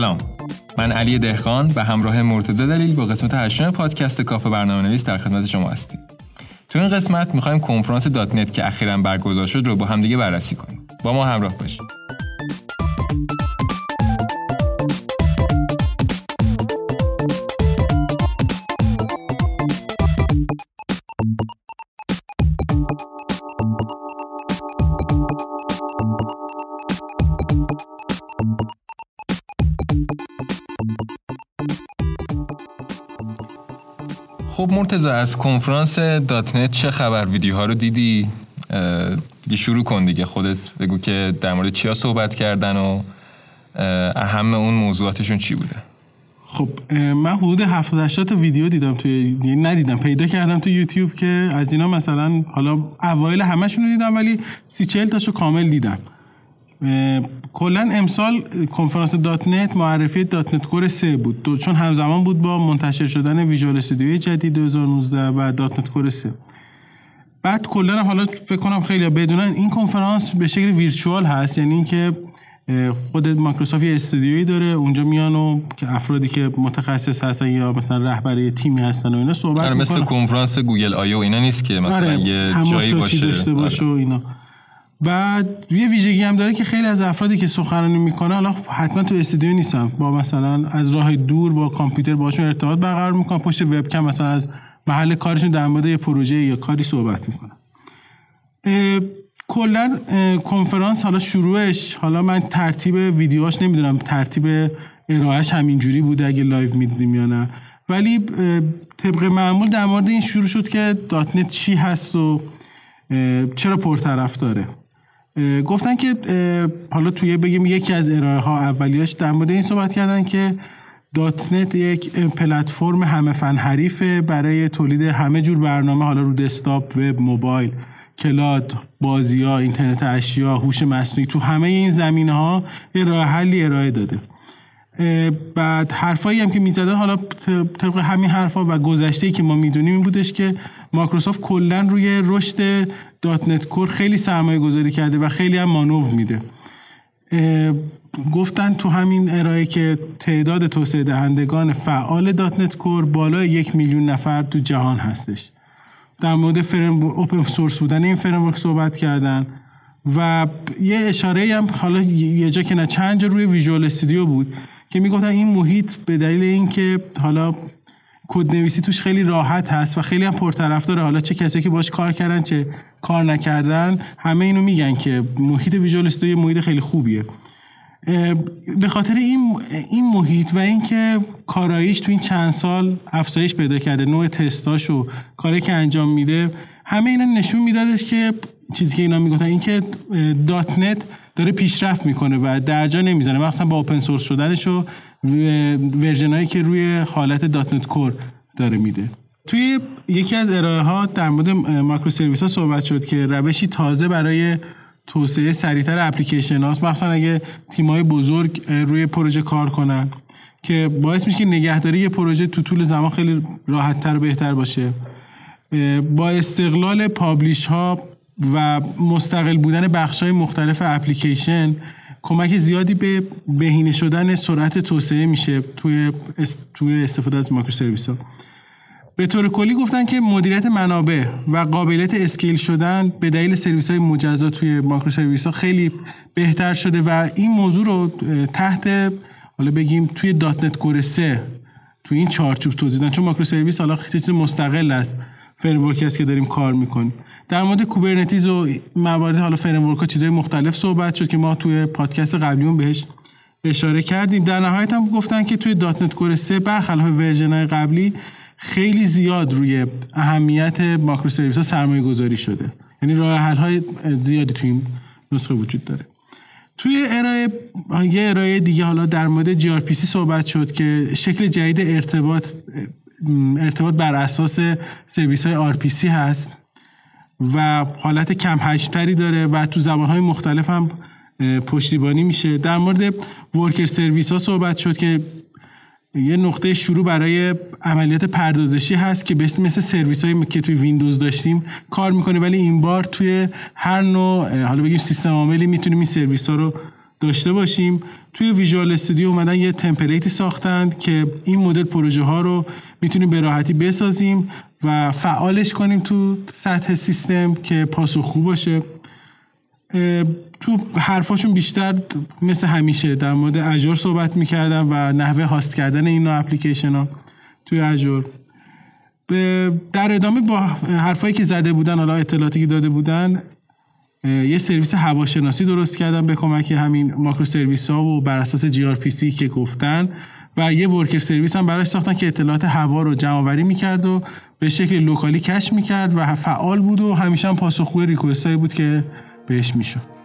سلام. من علی دهخان به همراه مرتضی دلیل با قسمت هشتم پادکست کافه برنامه نویس در خدمت شما هستیم. تو این قسمت می‌خوایم کنفرانس دات نت که اخیرا برگزار شد رو با همدیگه بررسی کنیم. با ما همراه باشید. مرتضی از کنفرانس dot net چه خبر؟ ویدیوها رو دیدی؟ دیگه شروع کن دیگه خودت بگو که در مورد چیا صحبت کردن و اهم اون موضوعاتشون چی بوده؟ خب من حدود 70 تا ویدیو دیدم توی یعنی ندیدم پیدا کردم تو یوتیوب که از اینا مثلا حالا اوایل همشون رو دیدم ولی سی چهل تاشو کامل دیدم. کلا امسال کنفرانس dot net معرفی dot net core 3 بود. دو چون همزمان بود با منتشر شدن Visual Studio جدید 2019 و dot net core 3 بعد کلا حالا فکر کنم خیلی بدونن این کنفرانس به شکل virtual هست یعنی اینکه خود مایکروسافت یه استودیویی داره اونجا میان و که افرادی که متخصص هستن یا مثلا رهبری تیمی هستن و اینا صحبت آره مثل کنفرانس Google I/O اینا نیست که مثلا آره یه جایی باشه. داشته باشه آره. و اینا. بعد یه ویژگی هم داره که خیلی از افرادی که سخنرانی می‌کنن حالا حتما تو استودیو نیستن با مثلا از راه دور با کامپیوتر باشون ارتباط برقرار می‌کنن پشت وبکم مثلا از محل کارشون در مورد یه پروژه یا کاری صحبت می‌کنن کلا کنفرانس حالا شروعش حالا من ترتیب ویدیوهاش نمی‌دونم. ترتیب ارائهش همینجوری بوده اگه live می‌دیدیم یا نه. ولی طبق معمول در مورد این شروع شد که dot net چی هست و چرا پرطرفداره گفتن که حالا توی بگیم یکی از ارائه ها اولیاش در مورد این صحبت کردن که dot net یک پلتفرم همه فن حریفه برای تولید همه جور برنامه حالا رو دسکتاپ وب موبایل cloud بازی ها اینترنت اشیا هوش مصنوعی تو همه این زمینه ها یه راه حلی ارائه داده. بعد حرفایی هم که می‌زدن حالا طبق همین حرفا و گذشته که ما می‌دونیم این بودش که مایکروسافت کلا روی رشد dot net core خیلی سرمایه گذاری کرده و خیلی هم مانور میده. گفتن تو همین ارائه که تعداد توسعه دهندگان فعال dot net core بالای یک میلیون نفر تو جهان هستش. در مورد فریم open source بودن این فریم صحبت کردن و یه اشاره هم حالا یه جا که نه چند جا روی Visual Studio بود که می‌گفتن این محیط به دلیل اینکه حالا کد نویسی توش خیلی راحت هست و خیلی هم داره. حالا چه کسی که باش کار کردن چه کار نکردن همه اینو میگن که محیط Visual Studio محیط خیلی خوبیه. به خاطر این این محیط و اینکه کاراییش تو این چند سال افزایش پیدا کرده نوع تستاش و کاری که انجام میده همه اینا نشون میدادش که چیزی که اینا می‌گفتن اینکه dot net داره پیشرفت می‌کنه و درجا نمی‌زنه مثلا با open source شدنش و version ایی که روی حالت dot net core داره میده. توی یکی از ارائه ها در مورد microservice ها صحبت شد که روشی تازه برای توسعه سریعتر اپلیکیشن هاست. مثلا اگه تیمای بزرگ روی پروژه کار کنن که باعث میشه که نگهداری یه پروژه تو طول زمان خیلی راحتتر و بهتر باشه. با استقلال publish ها و مستقل بودن بخش های مختلف اپلیکیشن کمک زیادی به بهینه شدن سرعت توسعه میشه توی توی استفاده از microservice ها به طور کلی گفتن که مدیریت منابع و قابلیت scale شدن به دلیل سرویس های مجزا توی microservice ها خیلی بهتر شده و این موضوع رو تحت حالا بگیم توی .NET Core 3 توی این چارچوب توضیح دادن. چون microservice حالا چیز مستقل است. framework ی است که داریم کار می‌کنیم. در مورد Kubernetes و موارد حالا framework ها چیزهای مختلف صحبت شد که ما توی پادکست قبلیمون بهش اشاره کردیم. در نهایت هم گفتن که توی .NET Core 3 برخلاف version قبلی خیلی زیاد روی اهمیت microservice ها سرمایه گذاری شده. یعنی راه حل های زیادی توی این نسخه وجود داره. توی ارائه یه ارائه دیگه حالا در مورد جی صحبت شد که شکل جدید ارتباط ارتباط بر اساس سرویس های سی هست و حالت کم هشتری داره و تو زبان های مختلف هم پشتیبانی میشه. در مورد ورکر سرویس ها صحبت شد که یه نقطه شروع برای عملیات پردازشی هست که مثل سرویس هایی که توی ویندوز داشتیم کار می‌کنه ولی این بار توی هر نوع حالا بگیم سیستم عاملی می‌تونیم این سرویس ها رو داشته باشیم. توی ویژوال استودیو اومدن یه تمپلیتی ساختن که این مدل پروژه ها رو می‌تونیم به راحتی بسازیم و فعالش کنیم تو سطح سیستم که پاسخگو باشه. تو حرفاشون بیشتر مثل همیشه در مورد اجور صحبت می‌کردن و نحوه هاست کردن این نوع اپلیکیشن ها توی Azure در ادامه با حرفایی که زده بودن حالا اطلاعاتی که داده بودن یه سرویس هواشناسی درست کردن به کمک همین microservice ها و بر اساس gRPC که گفتن و یه worker service هم براش ساختن که اطلاعات هوا رو جمع آوری می‌کرد و به شکل local ی cache می‌کرد و فعال بود و همیشه هم پاسخگوی request بود که بهش می‌شد.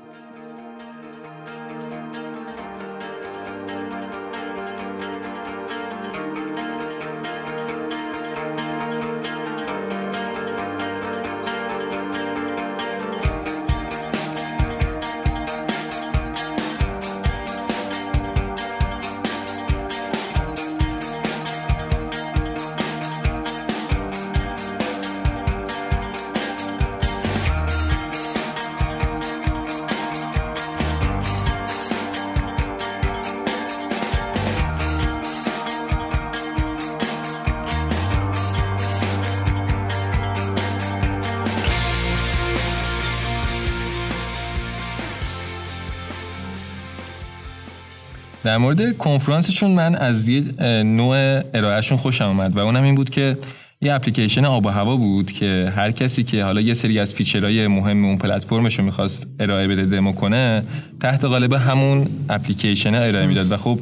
در مورد کنفرانسشون من از یه نوع ارائهشون خوشم اومد و اونم این بود که یه اپلیکیشن آب و هوا بود که هر کسی که حالا یه سری از feature های مهم اون پلتفرمش رو می‌خواست ارائه بده دمو کنه تحت قالب همون اپلیکیشن ارائه می‌داد. و خب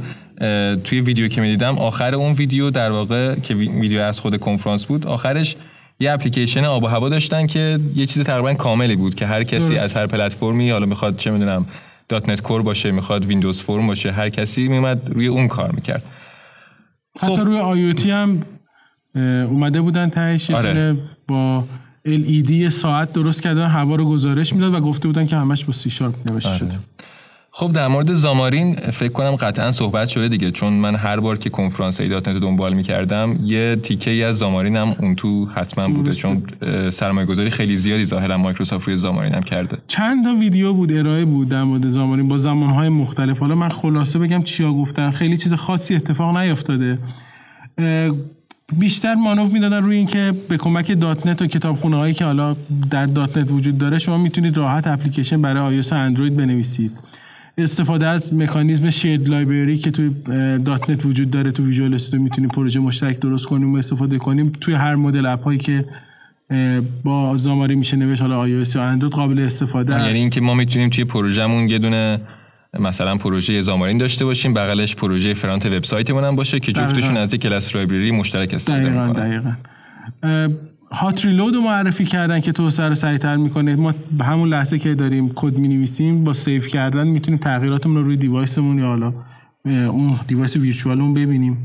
توی ویدیو که می‌دیدم آخر اون ویدیو در واقع که ویدیو از خود کنفرانس بود آخرش یه اپلیکیشن آب و هوا داشتن که یه چیز تقریبا کاملی بود که هر کسی از هر پلتفرمی حالا می‌خواد چه می‌دونم .NET Core باشه می‌خواد Windows Form باشه هر کسی میومد روی اون کار می‌کرد حتی خب. روی IoT هم اومده بودن تهش آره. با LED ساعت درست کردن هوا رو گزارش می‌داد و گفته بودن که همش با سی شارپ نوشته آره. شده خب در مورد Xamarin فکر کنم قطعا صحبت شده دیگه چون من هر بار که کنفرانس های .NET دنبال می‌کردم یه تیکه ای از Xamarin هم اون تو حتما بوده چون سرمایه گذاری خیلی زیادی ظاهرا مایکروسافت روی Xamarin هم کرده. چند تا ویدیو بود ارائه بود در مورد Xamarin با زمانهای مختلف. حالا من خلاصه بگم چیا گفتن. خیلی چیز خاصی اتفاق نیفتاده بیشتر مانور می‌دادن روی اینکه به کمک .NET و کتابخونه هایی که حالا در .NET وجود داره شما می‌تونید راحت اپلیکیشن برای iOS و اندروید بنویسید. استفاده از مکانیزم shared library که توی .NET وجود داره تو Visual Studio می‌تونیم پروژه مشترک درست کنیم و استفاده کنیم. توی هر مدل اپ هایی که با Xamarin میشه نوشت حالا iOS یا اندروید قابل استفاده یعنی اینکه ما می‌تونیم توی پروژهمون یه دونه مثلا پروژه Xamarin داشته باشیم بغلش پروژه front وبسایتمون هم باشه که جفتشون از یک class library مشترک استفاده دقیقاً دقیقاً. hot reload رو معرفی کردن که توسعه رو سریعتر می‌کنه. ما به همون لحظه که داریم کد می با save کردن می‌تونیم تغییراتمون رو روی device مون یا حالا اون device virtual مون ببینیم.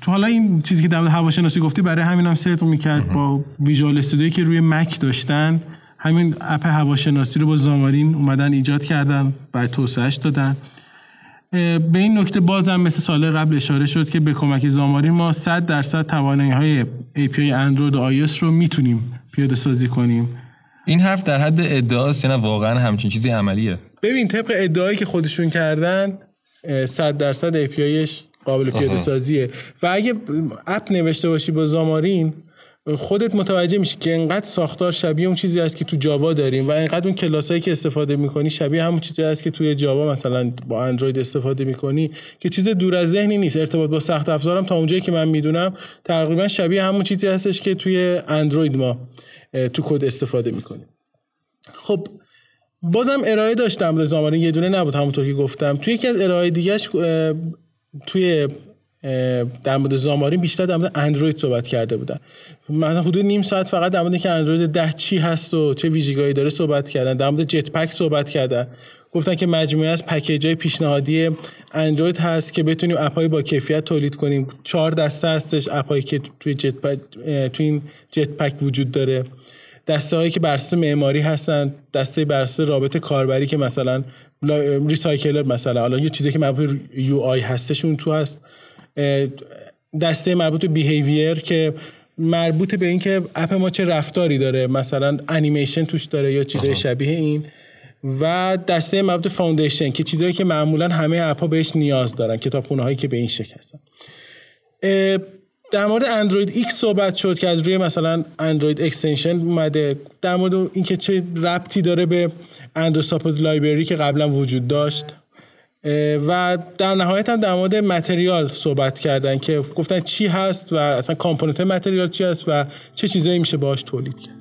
تو حالا این چیزی که در هواشناسی گفتی برای همین هم صدق می‌کرد با ویژوال استودیوی که روی مک داشتن. همین اپ هواشناسی رو با زامارین اومدن ایجاد کردن بعد توسعهش دادن. به این نکته بازم مثل سال قبل اشاره شد که به کمک زاماری ما 100 درصد توانایی های API اندروید و iOS رو می‌تونیم پیاده سازی کنیم. این حرف در حد ادعاست یا واقعا همچین چیزی عملیه. ببین طبق ادعایی که خودشون کردن 100 درصد APIش قابل پیاده سازیه و اگه اپ نوشته باشی با زامارین خودت متوجه میشی که انقدر ساختار شبیه اون چیزی است که تو جاوا داریم و انقدر اون کلاسایی که استفاده می‌کنی شبیه همون چیزی است که توی جاوا مثلا با اندروید استفاده می‌کنی که چیز دور از ذهنی نیست ارتباط با سخت افزارم تا اونجایی که من می‌دونم تقریبا شبیه همون چیزی هستش که توی اندروید ما تو کد استفاده می‌کنیم. خب بازم ارائه داشتم زمانی یه دونه نبود همونطور که گفتم. توی یکی از ارائه دیگهش توی در مورد زامارین بیشتر در مورد اندروید صحبت کرده بودن. مثلا حدود نیم ساعت فقط در مورد که اندروید ده چی هست و چه ویژگیهایی داره صحبت کردن. در مورد جت پک صحبت کردن. گفتن که مجموعه از پکیج های پیشنهادی اندروید هست که بتونیم اپای با کیفیت تولید کنیم. چهار دسته هستش اپایی که توی جت پک توی این Jetpack وجود داره. دسته هایی که بر معماری هستن. دسته بر رابط کاربری که مثلا recycler مثلا. حالا یه چیزی که مربوط UI هستش اون تو هست. دسته مربوط به behavior که مربوط به اینکه اپ ما چه رفتاری داره. مثلا انیمیشن توش داره یا چیزای شبیه این. و دسته مربوط foundation که چیزهایی که معمولا همه اپ ها بهش نیاز دارن کتابخونه هایی که به این شکل هستن. در مورد AndroidX صحبت شد که از روی مثلا Android extension اومده. در مورد اینکه چه ربطی داره به Android support library که قبلا وجود داشت. و در نهایت هم در مورد material صحبت کردن که گفتن چی هست و اصلا component material چی هست و چه چیزایی میشه باهاش تولید کرد.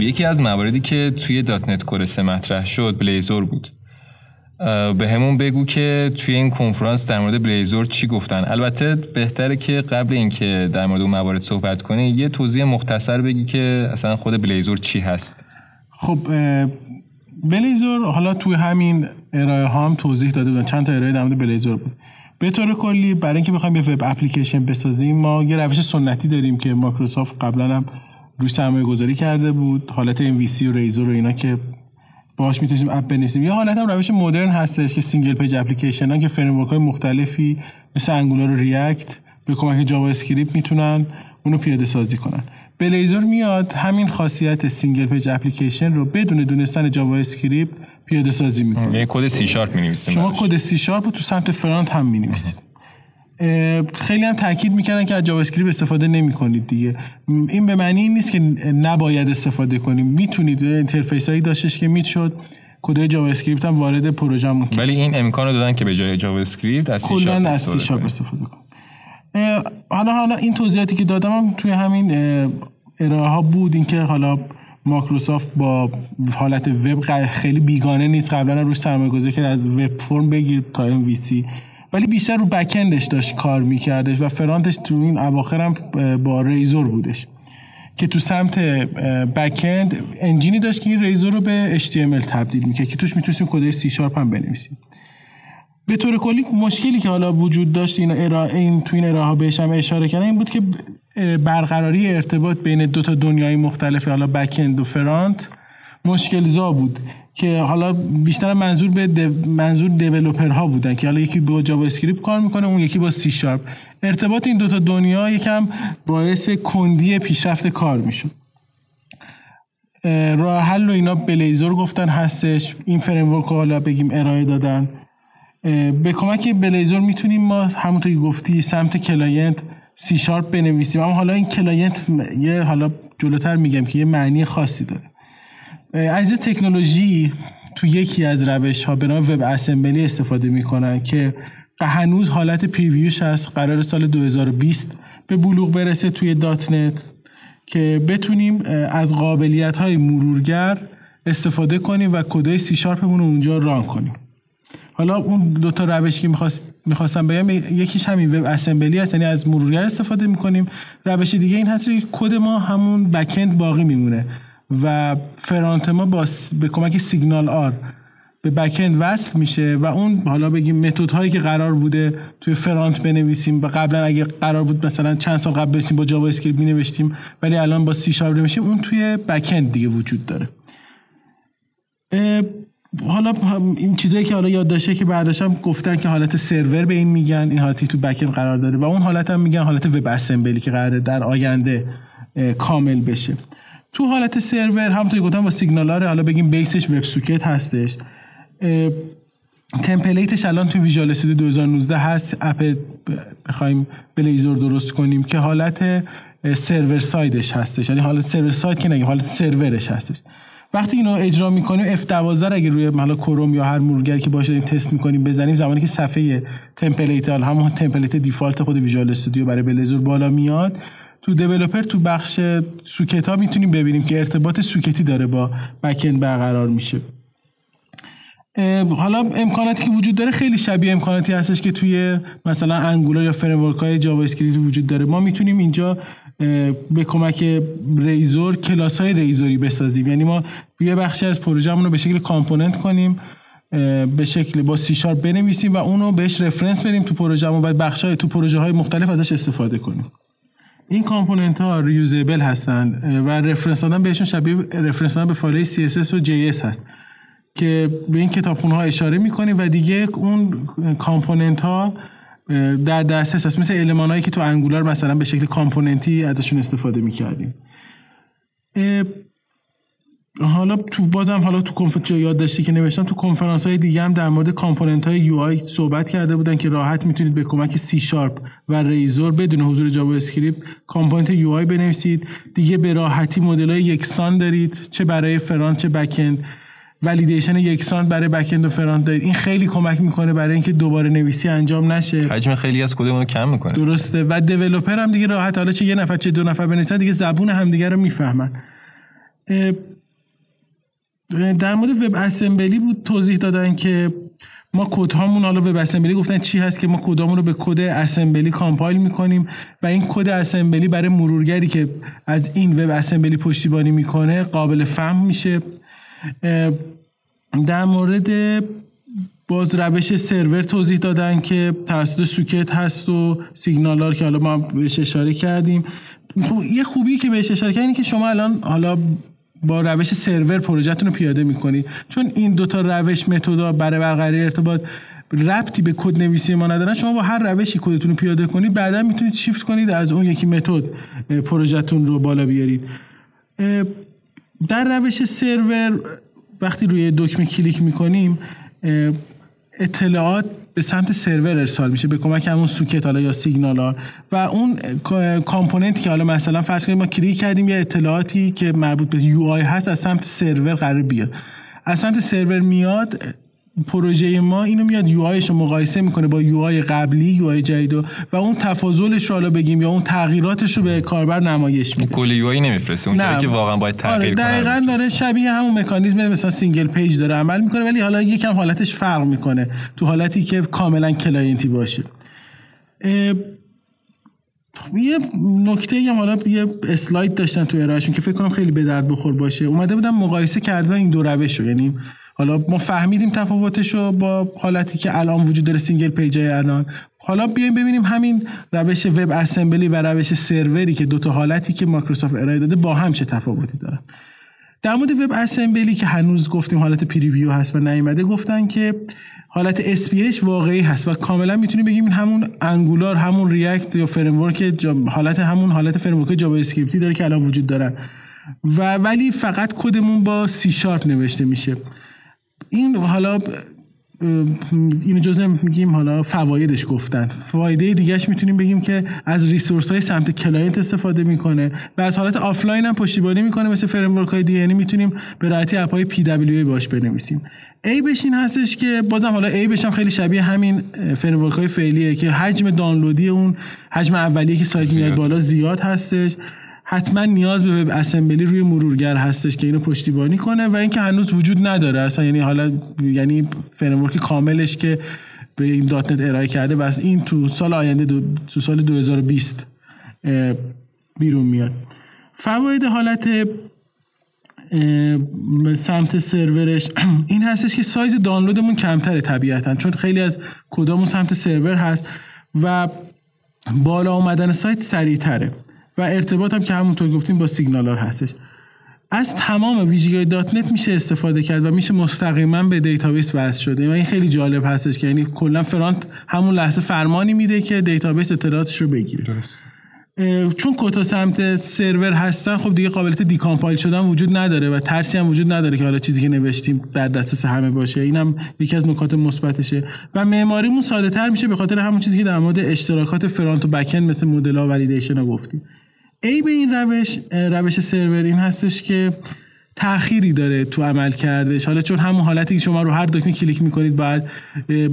خب یکی از مواردی که توی .NET Conf مطرح شد Blazor بود. بهمون بگو که توی این کنفرانس در مورد Blazor چی گفتن؟ البته بهتره که قبل اینکه در مورد اون موارد صحبت کنی یه توضیح مختصر بگی که اصلا خود Blazor چی هست. خب Blazor حالا توی همین ارائه ها هم توضیح داده بودن چند تا ارائه در مورد Blazor بود. به طور کلی برای اینکه بخوایم یه web application بسازیم ما یه روش سنتی داریم که مایکروسافت قبلا هم روش سرمایه گذاری کرده بود. حالت MVC و Razor و اینا که باهاش می‌تونیم اپ بنویسیم. یه حالت هم روش مدرن هستش که single page application ها که framework های مختلفی مثل Angular و React به کمک JavaScript می‌تونن اونو پیاده سازی کنن. Blazor میاد همین خاصیت single page application رو بدون دونستن JavaScript پیاده سازی می‌کنه. یعنی کد سی شارپ می شما کد سی شارپ تو سمت front هم می خیلی هم تاکید می‌کردن که از JavaScript استفاده نمی‌کنید دیگه. این به معنی این نیست که نباید استفاده کنیم. می‌تونید interface هایی داشتش که می‌شد کد جاوا اسکریپت هم وارد پروژه ولی این امکان رو دادن که به جای جاوا اسکریپت از سی شارپ شارپ استفاده کنیم. حالا حالا این توضیحاتی که دادم هم توی همین ارائه ها بود. اینکه حالا مایکروسافت با حالت وب خیلی بیگانه نیست. قبلا روش سرمایه گذاری که از Web Forms بگیر تا MVC. ولی بیشتر رو backend ش داشت کار میکردش و front ش تو این اواخر هم با Razor بودش. که تو سمت backend engine ی داشت که این Razor رو به HTML تبدیل می‌کرد که توش می‌تونستیم کد سی شارپ هم بنویسیم. به طور کلی مشکلی که حالا وجود داشت این ارائه این تو این ارائه بهش هم اشاره کردن این بود که برقراری ارتباط بین دو تا دنیای مختلف حالا backend و front مشکل زا بود. که حالا بیشتر منظور به منظور ها بودن که حالا یکی با JavaScript کار می‌کنه اون یکی با سی شارپ. ارتباط این دوتا دنیا یکم باعث کندی پیشرفت کار می‌شد. راه حل و اینا Blazor گفتن هستش این framework رو حالا بگیم ارائه دادن. به کمک Blazor می‌تونیم ما همونطور که گفتی سمت client سی شارپ بنویسیم. اما حالا این کلاینت یه حالا جلوتر میگم که یه معنی خاصی داره. از تکنولوژی تو یکی از روش ها به نام WebAssembly استفاده می‌کنن که هنوز حالت preview ش هست. قراره سال 2020 به بلوغ برسه توی .NET که بتونیم از قابلیت های مرورگر استفاده کنیم و کدای سی شارپمون رو اونجا run کنیم. حالا اون دو تا روشی که می‌خواست می‌خواستم بگم یکیش همین WebAssembly هست یعنی از مرورگر استفاده می‌کنیم. روش دیگه این هست که کد ما همون backend باقی میمونه. و front ما با به کمک SignalR به backend وصل میشه و اون حالا بگیم method هایی که قرار بوده توی front بنویسیم و قبلا اگه قرار بود مثلا چند سال قبل بنویسیم با JavaScript نوشتیم ولی الان با سی شارپ نمیشیم اون توی backend دیگه وجود داره. حالا این چیزایی که حالا یاد داشته که بعدش هم گفتن که حالت سرور به این میگن این حالتی تو backend قرار داره و اون حالت هم میگن حالت WebAssembly که قراره در آینده کامل بشه. تو حالت سرور همونطور گفتم با SignalR حالا بگیم base ش WebSocket هستش template ش الان تو Visual Studio 2019 هست. app بخوایم Blazor درست کنیم که حالت server side ش هستش. یعنی حالت server side که نگیم حالت سرورش هستش. وقتی اینو اجرا می‌کنیم F12 اگه روی حالا کروم یا هر مرورگری که باشه داریم تست می‌کنیم بزنیم زمانی که صفحه template همون template default خود Visual Studio برای Blazor بالا میاد. تو developer تو بخش socket ها می‌تونیم ببینیم که ارتباط socket ی داره با backend برقرار میشه. حالا امکاناتی که وجود داره خیلی شبیه امکاناتی هستش که توی مثلا Angular یا framework های JavaScript وجود داره. ما می‌تونیم اینجا به کمک Razor کلاس های Razor ی بسازیم. یعنی ما یه بخشی از پروژهمون رو به شکل component کنیم به شکل با سی شارپ بنویسیم و اونو بهش reference بدیم تو پروژهمون و بخش های تو پروژه های مختلف ازش استفاده کنیم. این component ها reusable هستن و reference دادن بهشون شبیه reference دادن به فایل CSS و JS هست که به این کتابخونه ها اشاره می‌کنیم و دیگه اون component ها در دسترس هست. مثل المان هایی که تو Angular مثلا به شکل component ی ازشون استفاده می‌کردیم. حالا تو بازم حالا تو کنفرانس یاد داشتی که نوشتم تو کنفرانس های دیگه هم در مورد component های UI صحبت کرده بودن که راحت می‌تونید به کمک سی شارپ و Razor بدون حضور JavaScript component UI بنویسید. دیگه به راحتی مدل های یکسان دارید چه برای front چه backend validation یکسان برای backend و front دارید. این خیلی کمک می‌کنه برای اینکه دوباره نویسی انجام نشه. حجم خیلی از کدمون رو کم می‌کنه. درسته. و developer هم دیگه راحت. حالا چه یه نفر چه دو نفر بنویسن دیگه زبون همدیگه رو می‌فهمن. در مورد WebAssembly بود توضیح دادن که ما کد هامون حالا WebAssembly گفتن چی هست که ما کدامون رو به کد assembly compile می‌کنیم و این کد assembly برای مرورگری که از این WebAssembly پشتیبانی می‌کنه قابل فهم میشه. در مورد باز روش سرور توضیح دادن که توسط socket هست و SignalR که حالا ما بهش اشاره کردیم. یه خوبی که بهش اشاره کردیم که شما الان حالا با روش سرور پروژهتون رو پیاده می‌کنید چون این دوتا روش method برای برقراری ارتباط ربطی به کد نویسی ما ندارن. شما با هر روشی کدتون رو پیاده کنید بعدا می‌تونید شیفت کنید از اون یکی method پروژهتون رو بالا بیارید. در روش سرور وقتی روی دکمه کلیک می‌کنیم اطلاعات به سمت سرور ارسال میشه به کمک همون socket حالا یا SignalR. و اون component ی که حالا مثلا فرض کنید ما کلیک کردیم یا اطلاعاتی که مربوط به UI هست از سمت سرور قراره بیاد. از سمت سرور میاد پروژه ما اینو میاد UI رو مقایسه می‌کنه با UI قبلی UI جدید و اون تفاضلش رو حالا بگیم یا اون تغییراتش رو به کاربر نمایش میده. کل UI نمیفرسته اون که واقعا باید تغییر آره دقیقاً داره شبیه همون مکانیزم مثلا single page داره عمل می‌کنه ولی حالا یکم حالتش فرق می‌کنه تو حالتی که کاملا client ی باشه. یه نکته هم حالا یه اسلاید داشتن تو ارائهشون که فکر کنم خیلی به درد بخور باشه. اومده بودن مقایسه کردن این دو روش رو یعنی حالا ما فهمیدیم تفاوتش رو با حالتی که الان وجود داره single page الان. حالا بیایم ببینیم همین روش WebAssembly و روش سروری که دوتا حالتی که مایکروسافت ارائه داده با هم چه تفاوتی دارن. در مورد WebAssembly که هنوز گفتیم حالت preview هست و نیومده گفتن که حالت SPA واقعی هست و کاملا می‌تونیم بگیم این همون Angular همون React یا فریم حالت همون حالت frame JavaScript ی داره که الان وجود دارن. و ولی فقط کدمون با سی شارپ نوشته میشه. این حالا اینو جزء میگیم حالا فوایدش گفتن. فایده دیگهش می‌تونیم بگیم که از resource های سمت client استفاده می‌کنه و از حالت آفلاین هم پشتیبانی می‌کنه مثل فریم های دیگه یعنی می‌تونیم به راحتی اپ های PWA باش بنویسیم. عیبش این هستش که بازم حالا عیبشم خیلی شبیه همین فریم های فعلیه که حجم دانلودی اون حجم اولیه که سایت میاد بالا زیاد هستش. حتما نیاز به WebAssembly روی مرورگر هستش که اینو پشتیبانی کنه و اینکه هنوز وجود نداره. اصلا یعنی حالا یعنی framework کاملش که به این .NET ارائه کرده بس این تو سال آینده دو تو سال 2020 بیرون میاد. فواید حالت سمت سرورش این هستش که سایز دانلودمون کمتره طبیعتا چون خیلی از کدهامون سمت سرور هست و بالا اومدن سایت سریعتره. و ارتباط هم که همونطور گفتیم با SignalR هستش. از تمام ویژگی .NET میشه استفاده کرد و میشه مستقیما به دیتابیس وصل شد. و این خیلی جالب هستش که یعنی کلا front همون لحظه فرمانی میده که دیتابیس اطلاعاتش رو بگیره. درست. چون کدها سمت سرور هستن خب دیگه قابلیت decompile شدن وجود نداره و ترسی هم وجود نداره که حالا چیزی که نوشتیم در دسترس همه باشه. اینم یکی از نکات مثبتشه. و معماریمون ساده تر میشه به خاطر همون چیزی که در مورد اشتراکات فرانت و بکند مثل مدل ها ولیدیشن ها گفتیم. ای به این روش روش سرور این هستش که تأخیری داره تو عمل کردش. حالا چون همون حالتی که شما رو هر دکمه کلیک می‌کنید بعد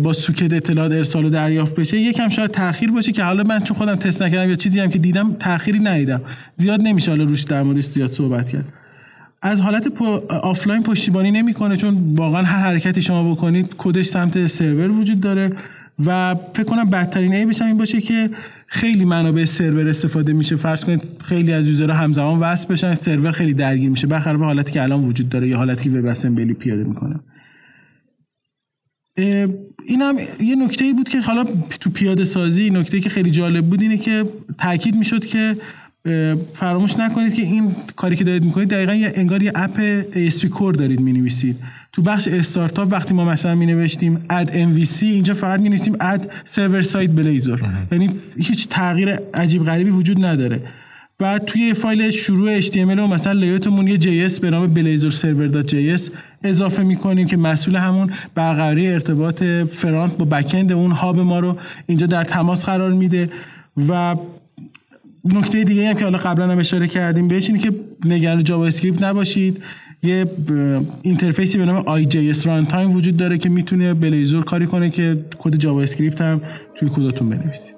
با سوکت اطلاعات ارسال و دریافت بشه یکم شاید تاخیر باشه که حالا من چون خودم تست نکردم یا چیزی هم که دیدم تأخیری ندیدم. زیاد نمیشه حالا روش در موردش زیاد صحبت کرد. از حالت آفلاین پشتیبانی نمی‌کنه چون واقعا هر حرکتی شما بکنید کدش سمت سرور وجود داره. و فکر کنم بدترین عیبش این باشه که خیلی منابع سرور استفاده میشه. فرض کنید خیلی از user ها همزمان وصل بشن سرور خیلی درگیر میشه. به حالتی که الان وجود داره یا حالتی که WebAssembly پیاده می‌کنه. این هم یه نکته ای بود که حالا تو پیاده سازی نکته که خیلی جالب بود اینه که تاکید می‌شد که فراموش نکنید که این کاری که دارید می‌کنید دقیقا یه انگار یه اپ ASP کور دارید می‌نویسید. تو بخش استارتاپ وقتی ما مثلا می نوشتیم اد MVC اینجا فقط می نویسیم اد سرور سایت بلیزر یعنی هیچ تغییر عجیب غریبی وجود نداره. بعد توی فایل شروع HTML و مثلا لیوتمون یه JS به نام بلیزر سرور JS اضافه می‌کنیم که مسئول همون برقراری ارتباط فرانت با بکند اون هاب ما رو اینجا در تماس قرار میده و نکته دیگه هم که حالا قبلا هم اشاره کردیم بهش اینه که نگران JavaScript نباشید. یه interface ی به نام IJSRuntime وجود داره که می‌تونه Blazor کاری کنه که کد JavaScript هم توی کدتون بنویسید.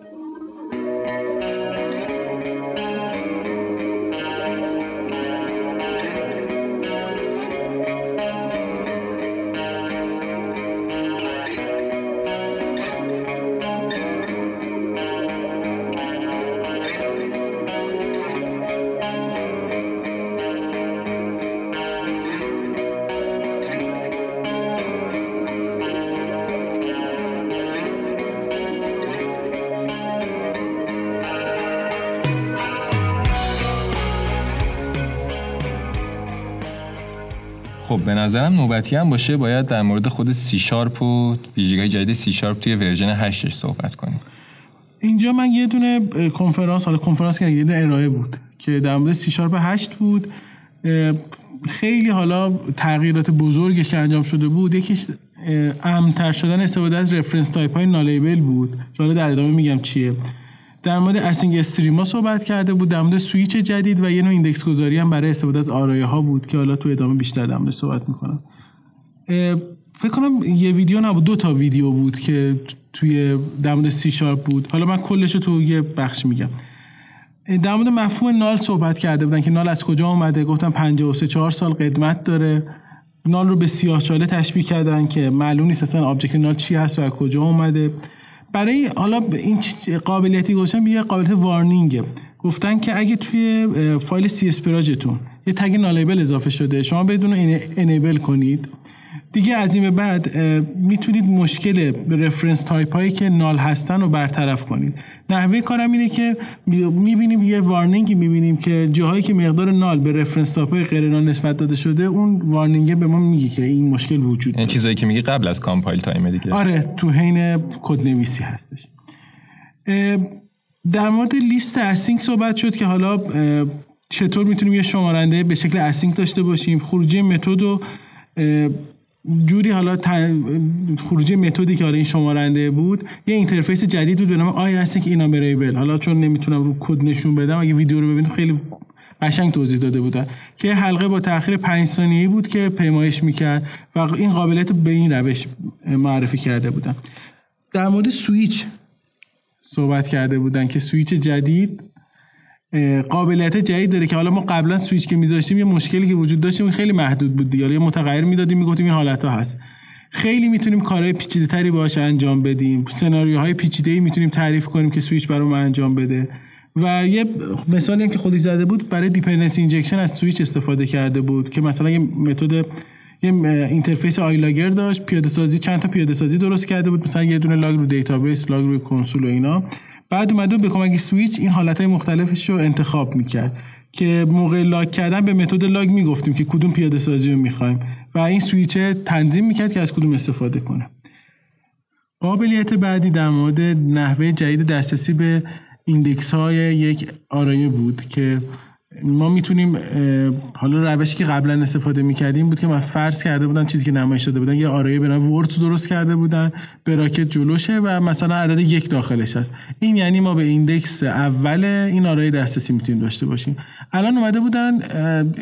به نظرم نوبتی هم باشه باید در مورد خود سی شارپ و ویژگی جدید سی شارپ توی version 8 صحبت کنیم. اینجا من یه دونه کنفرانس حالا کنفرانس که یه دونه ارائه بود که در مورد سی شارپ 8 بود. خیلی حالا تغییرات بزرگش که انجام شده بود یکیش امن‌تر شدن استفاده از reference type های nullable بود. حالا در ادامه میگم چیه. در مورد async stream ا صحبت کرده بود در مورد سویچ جدید و یه نوع index گذاری هم برای استفاده از آرایه ها بود که حالا تو ادامه بیشتر در مورد صحبت می‌کنم. فکر کنم یه ویدیو نبود دو تا ویدیو بود که توی در مورد سی شارپ بود. حالا من کلش رو تو یه بخش میگم. در مورد مفهوم null صحبت کرده بودن که null از کجا اومده؟ گفتم 53 4 سال قدمت داره. null رو به سیاه چاله تشبیه کردن که معلوم نیست اصلا object null چی هست و از کجا اومده. برای حالا این قابلیتی گذاشتن یه قابلیت warning ه. گفتن که اگه توی فایل csproj تون یه tag nullable اضافه شده شما باید اونو enable کنید. دیگه از این به بعد می‌تونید مشکل reference type هایی که null هستن رو برطرف کنید. نحوه کارم اینه که می‌بینیم یه warning ی می‌بینیم که جاهایی که مقدار null به reference type های غیر null نسبت داده شده اون warning به ما میگه که این مشکل وجود یعنی داره. چیزایی که میگه قبل از compile time دیگه. آره تو حین کد نویسی هستش در مورد لیست async صحبت شد که حالا چطور می‌تونیم یه شمارنده به شکل async داشته باشیم؟ خروجی method و جوری حالا خروجی method ی که حالا این شمارنده بود یه interface جدید بود به نام IAsyncEnumerable حالا چون نمی‌تونم رو کد نشون بدم اگه ویدیو رو ببینید خیلی قشنگ توضیح داده بودن. که حلقه با تاخیر 5 ثانیه‌ای بود که پیمایش می‌کرد و این قابلیت رو به این روش معرفی کرده بودن. در مورد سویچ صحبت کرده بودن که سویچ جدید قابلیت جدید داره که حالا ما قبلا سویچ که میذاشتیم یه مشکلی که وجود داشتیم خیلی محدود بود دیگه. یه متغیر می‌دادیم می‌گفتیم این حالت ها هست. خیلی می‌تونیم کارهای پیچیده تری باهاش انجام بدیم. سناریوهای پیچیده ای می‌تونیم تعریف کنیم که سویچ برام انجام بده. و یه مثالی هم که خودی زده بود برای dependency injection از سویچ استفاده کرده بود که مثلا یه method یه interface ILogger داشت پیاده سازی چند تا پیاده سازی درست کرده بود. مثلا یه دونه log رو database log روی کنسول و اینا. بعد اومده به کمک سویچ این حالتهای مختلفش رو انتخاب می‌کرد که موقع log کردن به method log می‌گفتیم که کدوم پیاده سازی رو می‌خوایم و این سویچ تنظیم می‌کرد که از کدوم استفاده کنه. قابلیت بعدی در مورد نحوه جدید دسترسی به index های یک آرایه بود که ما می‌تونیم حالا روشی که قبلا استفاده می‌کردیم بود که من فرض کرده بودن چیزی که نمایش داده بودن یه آرایه به نام ورد درست کرده بودن براکت جلوشه و مثلا عدد یک داخلش هست. این یعنی ما به ایندکس اول این آرایه دسترسی می‌تونیم داشته باشیم. الان اومده بودن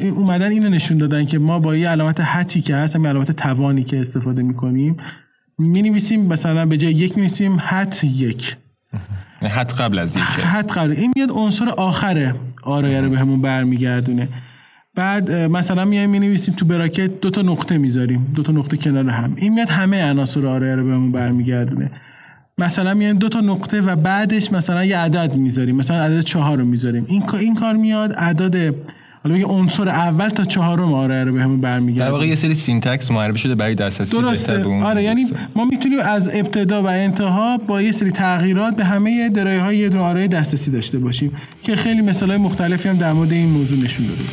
اومدن اینو نشون دادن که ما با یه علامت حتی که هست همین علامت توانی که استفاده می‌کنیم می نویسیم مثلا به جای یک می نویسیم حت یک. حد قبل از یک. حد قبل. این میاد عنصر آخره. آرایه رو بهمون برمیگردونه. بعد مثلا میایم می نویسیم تو bracket دو تا نقطه می‌ذاریم. دو تا نقطه کنار هم. این میاد همه عناصر آرایه رو بهمون برمیگردونه. مثلا میایم دو تا نقطه و بعدش مثلا یه عدد می‌ذاریم. مثلا عدد چهار رو می‌ذاریم. این این کار میاد عدد حالا میگه عنصر اول تا چهارم آرایه رو بهمون برمیگردونه در واقع یه سری syntax معرفی شده برای دسترسی درسته. آره یعنی ما می‌تونیم از ابتدا و انتها با یه سری تغییرات به همه درایه های یه آرای دسترسی داشته باشیم که خیلی مثال های مختلفی هم در مورد این موضوع نشون داده.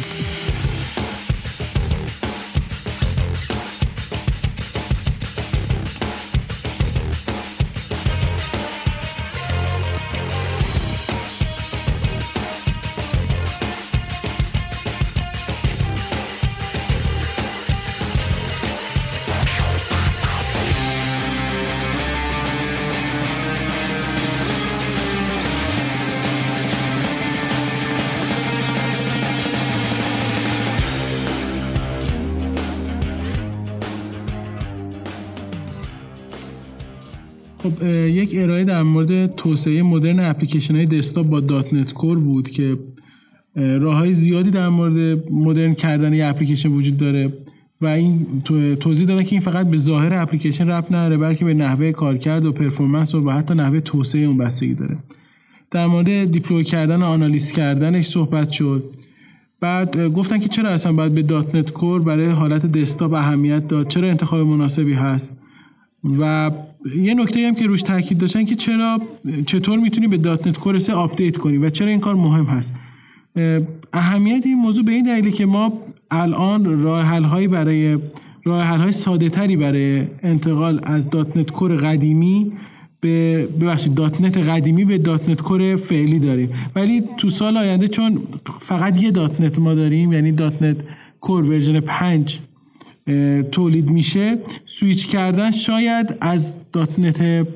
مورد توسعه مدرن اپلیکیشن های desktop با .NET Core بود که راه های زیادی در مورد مدرن کردن یه اپلیکیشن وجود داره و این توضیح دادن که این فقط به ظاهر اپلیکیشن ربط نداره بلکه به نحوه کارکرد و performance و حتی نحوه توسعه اون بستگی داره. در مورد deploy کردن و analyze کردنش صحبت شد. بعد گفتن که چرا اصلا باید به .NET Core برای حالت desktop اهمیت داد؟ چرا انتخاب مناسبی هست؟ و یه نکته هم که روش تاکید داشتن که چرا چطور می‌تونی به .NET Core update کنی و چرا این کار مهم هست؟ اهمیت این موضوع به این دلیله که ما الان راه حل هایی برای راه حل های ساده تری برای انتقال از .NET Core قدیمی به ببخشید .NET قدیمی به .NET Core فعلی داریم. ولی تو سال آینده چون فقط یه .NET ما داریم یعنی .NET Core version 5 تولید میشه. سویچ کردن شاید از .NET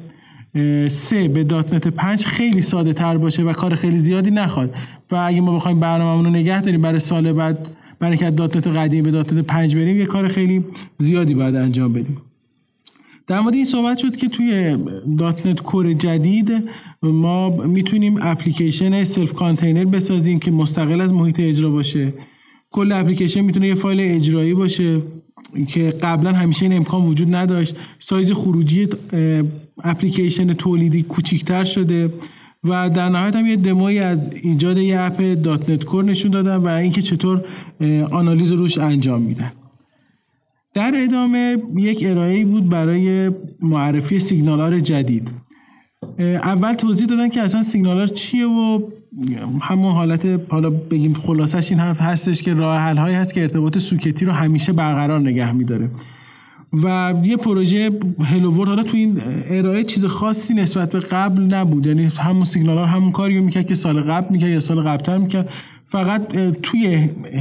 3 به .NET 5 خیلی ساده تر باشه و کار خیلی زیادی نخواد. و اگه ما بخوایم برنامه‌مون رو نگه داریم برای سال بعد برای که .NET قدیم به .NET 5 بریم یه کار خیلی زیادی باید انجام بدیم. در مورد این صحبت شد که توی .NET Core جدید ما می‌تونیم application self-contained بسازیم که مستقل از محیط اجرا باشه. کل اپلیکیشن می‌تونه یه فایل اجرایی باشه. که قبلا همیشه این امکان وجود نداشت. سایز خروجی اپلیکیشن تولیدی کوچیکتر شده و در نهایت هم یه دموی از ایجاد یه app .NET Core نشون دادن و اینکه چطور analyze روش انجام میدن. در ادامه یک ارائه بود برای معرفی SignalR جدید. اول توضیح دادن که اصلا SignalR چیه و همون حالت حالا بگیم خلاصش این حرف هستش که راه حل هایی هست که ارتباط socket ی رو همیشه برقرار نگه میداره. و یه پروژه hello world حالا تو این ارائه چیز خاصی نسبت به قبل نبود. یعنی همون SignalR همون کاری رو می‌کرد که سال قبل می‌کرد یا سال قبلتر می‌کرد. فقط توی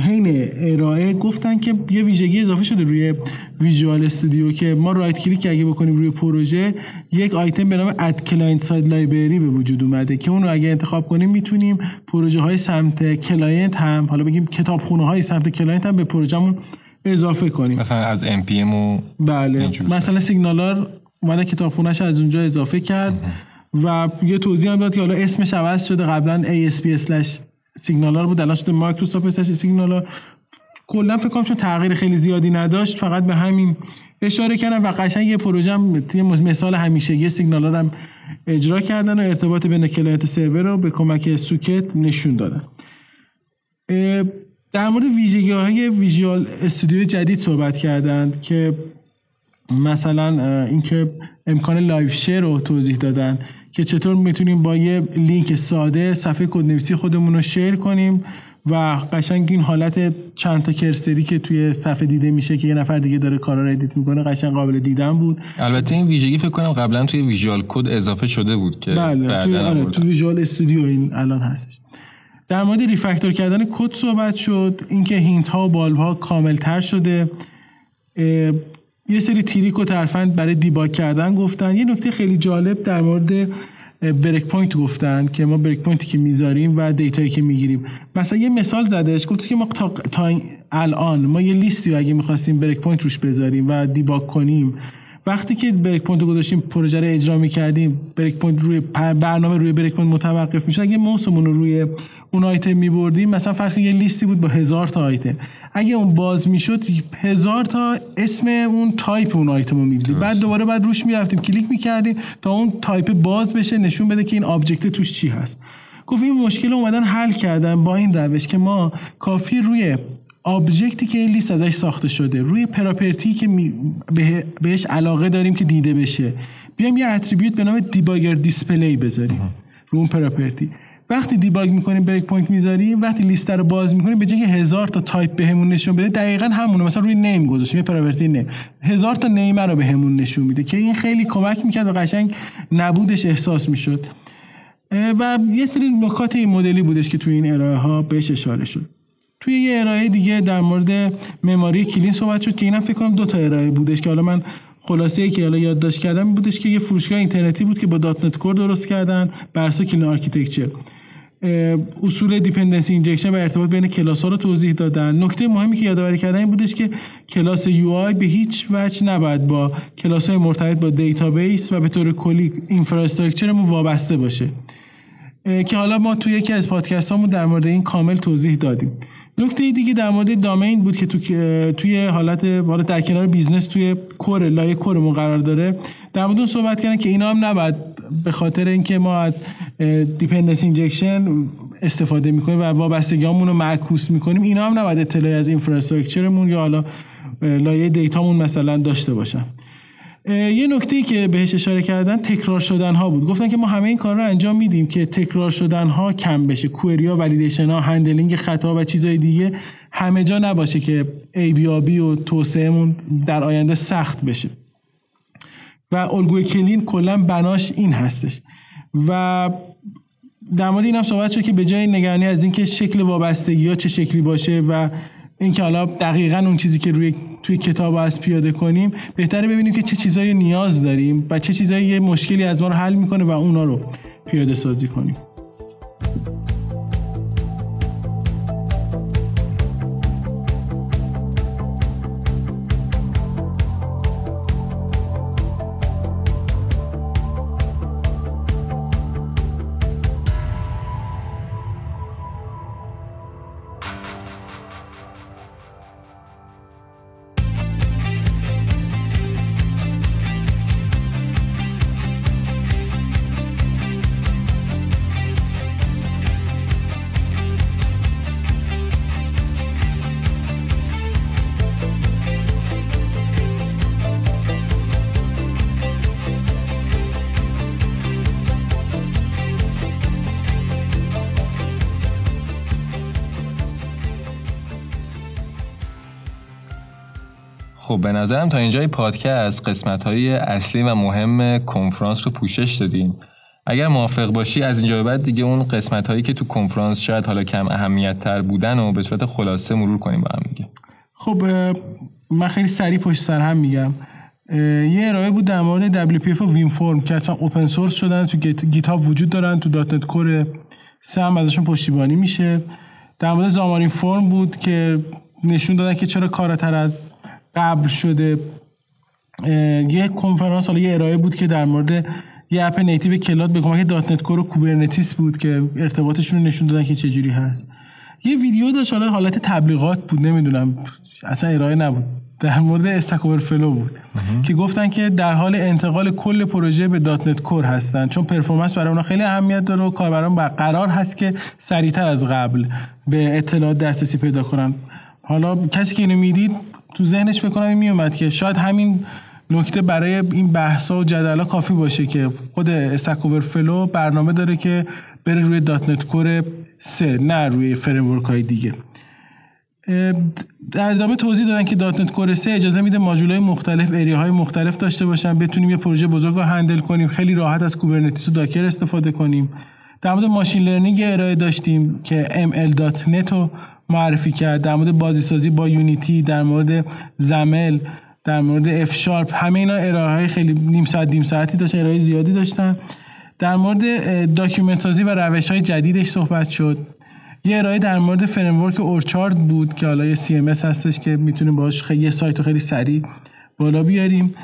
حین ارائه گفتن که یه ویژگی اضافه شده روی Visual Studio که ما right click اگه بکنیم روی پروژه یک آیتم به نام Add Client-Side Library به وجود اومده که اون رو اگه انتخاب کنیم می‌تونیم پروژه های سمت client هم حالا بگیم کتابخونه های سمت client هم به پروژهمون اضافه کنیم. مثلا از ام و بله. مثلا SignalR اومده کتابخونهش از اونجا اضافه کرد و یه توضیح هم داد که حالا اسمش عوض شده قبلا ASP SignalR بود. الان شده مایکروسافت استش SignalR کلا فکر کنم چون تغییر خیلی زیادی نداشت فقط به همین اشاره کردم و قشنگ یه پروژه مثال همیشگی SignalR هم اجرا کردن و ارتباط بین client و سرور رو به کمک socket نشون دادن. در مورد ویژگی های Visual Studio جدید صحبت کردند که مثلا اینکه امکان Live Share رو توضیح دادن. که چطور می‌تونیم با یه لینک ساده صفحه کدنویسی خودمون رو share کنیم و قشنگ این حالت چند تا cursor ی که توی صفحه دیده میشه که یه نفر دیگه داره کارا رو edit می‌کنه قشنگ قابل دیدن بود. البته این ویژگی فکر کنم قبلا توی Visual Code اضافه شده بود که بله توی آره تو Visual Studio این الان هستش. در مورد refactor کردن کد صحبت شد اینکه hint ها و bulb ها کامل تر شده یه سری trick و ترفند برای debug کردن گفتن. یه نکته خیلی جالب در مورد breakpoint گفتن که ما breakpoint ی که می‌ذاریم و data یی که می‌گیریم. مثلا یه مثال زدش گفت که ما تا, تا الان ما یه لیستی اگه می‌خواستیم breakpoint روش بذاریم و debug کنیم وقتی که breakpoint رو گذاشتیم پروژه رو اجرا می‌کردیم breakpoint روی برنامه روی breakpoint متوقف میشه اگه موسمون رو روی اون آیتم میبردیم مثلا فرض یه لیستی بود با هزار تا آیتم اگه اون باز می‌شد هزار تا اسم اون تایپ اون آیتم رو می‌دید بعد دوباره بعد روش می‌رفتیم کلیک می‌کردیم تا اون تایپ باز بشه نشون بده که این object توش چی هست. گفت این مشکل اومدن حل کردن با این روش که ما کافی روی object ی که این لیست ازش ساخته شده روی property که بهش علاقه داریم که دیده بشه بیام یه attribute به نام DebuggerDisplay بذاریم. رو اون property. وقتی debug می‌کنیم breakpoint می‌ذاریم وقتی لیست رو باز می‌کنیم به جای هزار تا تایپ بهمون نشون بده دقیقا همونه. مثلا روی name گذاشتیم یه property name. هزار تا name رو بهمون نشون میده که این خیلی کمک می‌کرد و قشنگ نبودش احساس می‌شد. و یه سری نکات این مدلی بودش که توی این ارائه ها بهش اشاره شد. توی یه ارائه دیگه در مورد معماری clean صحبت شد که اینم فکر کنم دو تا ارائه بودش که حالا من خلاصه ای که حالا یادداشت کردم بودش که یه فروشگاه اینترنتی بود که با .NET Core درست کردن بر اساس clean architecture. اصول dependency injection و ارتباط بین کلاس ها رو توضیح دادن. نکته مهمی که یادآوری کردن این بودش که کلاس UI به هیچ وجه نباید با کلاس های مرتبط با دیتابیس و به طور کلی infrastructure مون وابسته باشه. که حالا ما توی یکی از پادکست هامون در مورد این کامل توضیح دادیم. نکته دیگه در مورد domain بود که تو توی حالت حالا در کنار business توی core لایه core مون قرار داره. در مورد اون صحبت کردن که اینا هم نباید به خاطر اینکه ما از dependency injection استفاده می‌کنیم و وابستگیامون رو معکوس می‌کنیم اینا هم نباید اطلاعی از infrastructure مون یا حالا لایه data مون مثلا داشته باشن. یه نکته که بهش اشاره کردن تکرار شدن ها بود. گفتن که ما همه این کار رو انجام میدیم که تکرار شدن ها کم بشه. query یا validation ها handling خطا و چیزای دیگه همه جا نباشه که ای بی آبی و توسعهمون در آینده سخت بشه. و الگوی کلین کلا بناش این هستش. و در مورد این هم صحبت شد که به جای نگرانی از اینکه شکل وابستگی ها چه شکلی باشه و اینکه حالا دقیقا اون چیزی که روی توی کتاب از پیاده کنیم بهتره ببینیم که چه چیزایی نیاز داریم و چه چیزایی یه مشکلی از ما رو حل می‌کنه و اونا رو پیاده سازی کنیم. خب به نظرم تا اینجای پادکست قسمت های اصلی و مهم کنفرانس رو پوشش دادیم اگر موافق باشی از اینجا بعد دیگه اون قسمت هایی که تو کنفرانس شاید حالا کم اهمیت تر بودن و به صورت خلاصه مرور کنیم با هم دیگه. خب من خیلی سریع پشت سر هم میگم. یه ارائه بود در مورد WPF و WinForm که اصلا open source شدن تو GitHub وجود دارن تو .NET Core سه هم ازشون پشتیبانی میشه. در مورد Xamarin Form بود که نشون دادن که چرا کاراتر از قبل شده. یه کنفرانس حالا یه ارائه بود که در مورد یه app native cloud به کمک .NET Core و Kubernetes بود که ارتباطشون رو نشون دادن که چجوری هست. یه ویدیو داشت حالا حالت تبلیغات بود نمی‌دونم اصلا ارائه نبود. در مورد Stack Overflow بود. که گفتن که در حال انتقال کل پروژه به .NET Core هستن. چون performance برای اونا خیلی اهمیت داره و کاربران قرار هست که سریعتر از قبل به اطلاعات دسترسی پیدا کنن. حالا کسی که اینو می‌دید تو ذهنش فکر کنم میومد که شاید همین نکته برای این بحثا و جدلا کافی باشه که خود استک فلو برنامه داره که بره روی دات نت کور 3 نه روی فریم های دیگه در ادامه توضیح دادن که دات نت کور 3 اجازه میده های مختلف های مختلف داشته باشن بتونیم یه پروژه بزرگ رو هندل کنیم خیلی راحت از کوبرنتیس و داکر استفاده کنیم. در مورد machine learning ارائه داشتیم که ml.net رو معرفی کرد. در مورد بازی سازی با Unity در مورد XAML در مورد اف شارپ همه اینا ارائه های خیلی نیم ساعت نیم ساعتی داشت ارائه زیادی داشتن. در مورد document سازی و روش های جدیدش صحبت شد. یه ارائه در مورد framework Orchard بود که حالا یه CMS هستش که می‌تونیم باهاش خیلی یه سایت خیلی سریع بالا بیاریم.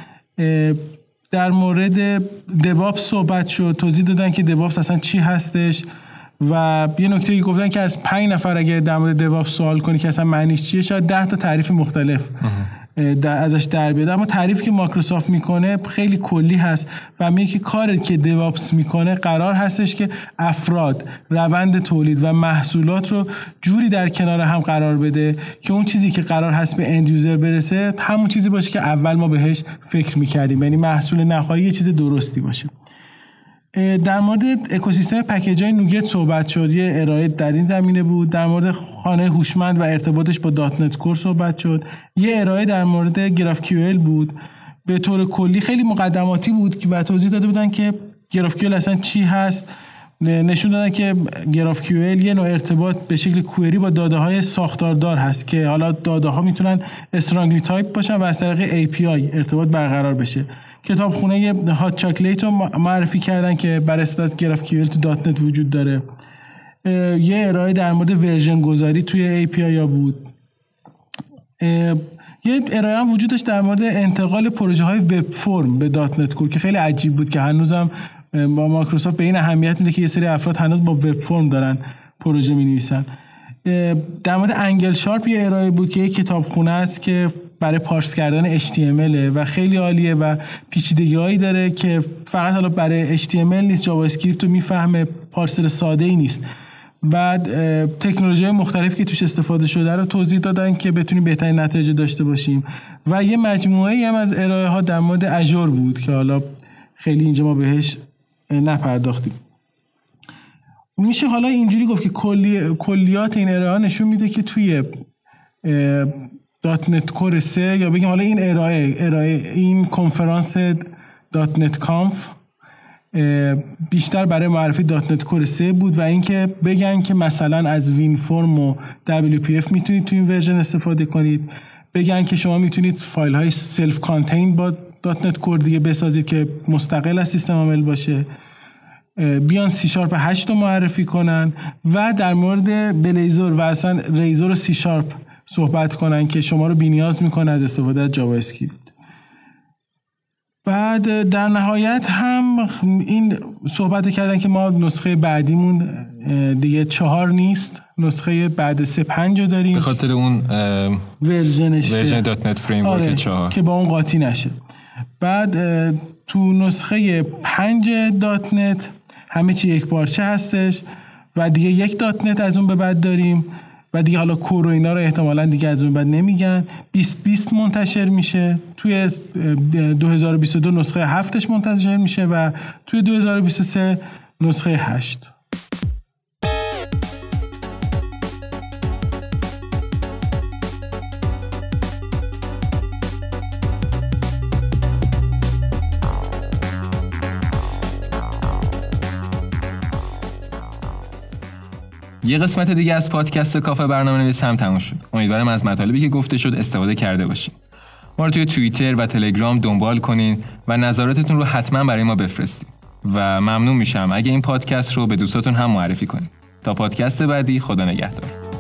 در مورد دوابس صحبت شد. توضیح دادن که دوابس اصلا چی هستش. و یه نکته گفتن که از پنج نفر اگه در مورد دوابس سوال کنی که اصلا معنیش چیه شاید ده تا تعریف مختلف ازش در بیاد. اما تعریفی که مایکروسافت می‌کنه خیلی کلی هست و میگه که کاری که دیوابس می‌کنه قرار هستش که افراد روند تولید و محصولات رو جوری در کنار هم قرار بده که اون چیزی که قرار هست به اند یوزر برسه همون چیزی باشه که اول ما بهش فکر می‌کردیم. یعنی محصول نهایی یه چیز درستی باشه. در مورد اکوسیستم package های NuGet صحبت شد یه ارائه در این زمینه بود. در مورد خانه هوشمند و ارتباطش با .NET Core صحبت شد. یه ارائه در مورد GraphQL بود. به طور کلی خیلی مقدماتی بود که و توضیح داده بودن که GraphQL اصلا چی هست نشون دادن که GraphQL یه نوع ارتباط به شکل query با داده های ساختاردار هست که حالا داده ها می‌تونن strongly type باشن و از طریق API ارتباط برقرار بشه. کتابخونه Hot Chocolate رو معرفی کردن که بر اساس GraphQL تو .NET وجود داره. یه ارائه در مورد version گذاری توی API یا بود. یه ارائه هم وجود داشت در مورد انتقال پروژه های Web Form به .NET Core که خیلی عجیب بود که هنوزم با مایکروسافت به این اهمیت میده که یه سری افراد هنوز با Web Form دارن پروژه می نویسن در مورد AngleSharp یه ارائه بود که یه کتابخونه است که برای parse کردن HTML و خیلی عالیه و پیچیدگی هایی داره که فقط حالا برای HTML نیست JavaScript رو می‌فهمه parser ساده ای نیست. بعد تکنولوژی مختلفی که توش استفاده شده رو توضیح دادن که بتونیم بهترین نتایج داشته باشیم. و یه مجموعه هم از ارائه ها در مورد Azure بود که حالا خیلی اینجا ما بهش نپرداختیم. میشه حالا اینجوری گفت که کلی، کلیات این ارائه نشون میده که توی .NET Core 3 یا بگیم حالا این ارائه ارائه این کنفرانس .NET Conf بیشتر برای معرفی .NET Core 3 بود و اینکه بگن که مثلا از WinForm و WPF می‌تونید تو این version استفاده کنید. بگن که شما می‌تونید فایل های self contain با .NET Core دیگه بسازید که مستقل از سیستم عامل باشه. بیان سی شارپ 8 رو معرفی کنن و در مورد Blazor و اصلا ریزور و سی شارپ صحبت کنن که شما رو بینیاز می‌کنه از استفاده از JavaScript بعد در نهایت هم این صحبت کردن که ما نسخه بعدیمون دیگه چهار نیست. نسخه بعد سه پنج رو داریم. به خاطر اون version ش version .NET Framework آره چهار. که با اون قاطی نشه. بعد تو نسخه پنج .NET همه چی یکپارچه هستش و دیگه یک .NET از اون به بعد داریم و دیگه حالا Core و اینا رو احتمالا دیگه از اون بعد نمیگن. 20 20 منتشر میشه. توی 2022 نسخه هفتش منتشر میشه و توی 2023 نسخه هشت. یه قسمت دیگه از پادکست کافه برنامه نویس هم تموم شد. امیدوارم از مطالبی که گفته شد استفاده کرده باشین. ما رو توی توییتر و تلگرام دنبال کنین و نظراتتون رو حتما برای ما بفرستید و ممنون میشم اگه این پادکست رو به دوستاتون هم معرفی کنید تا پادکست بعدی خدا نگهدار.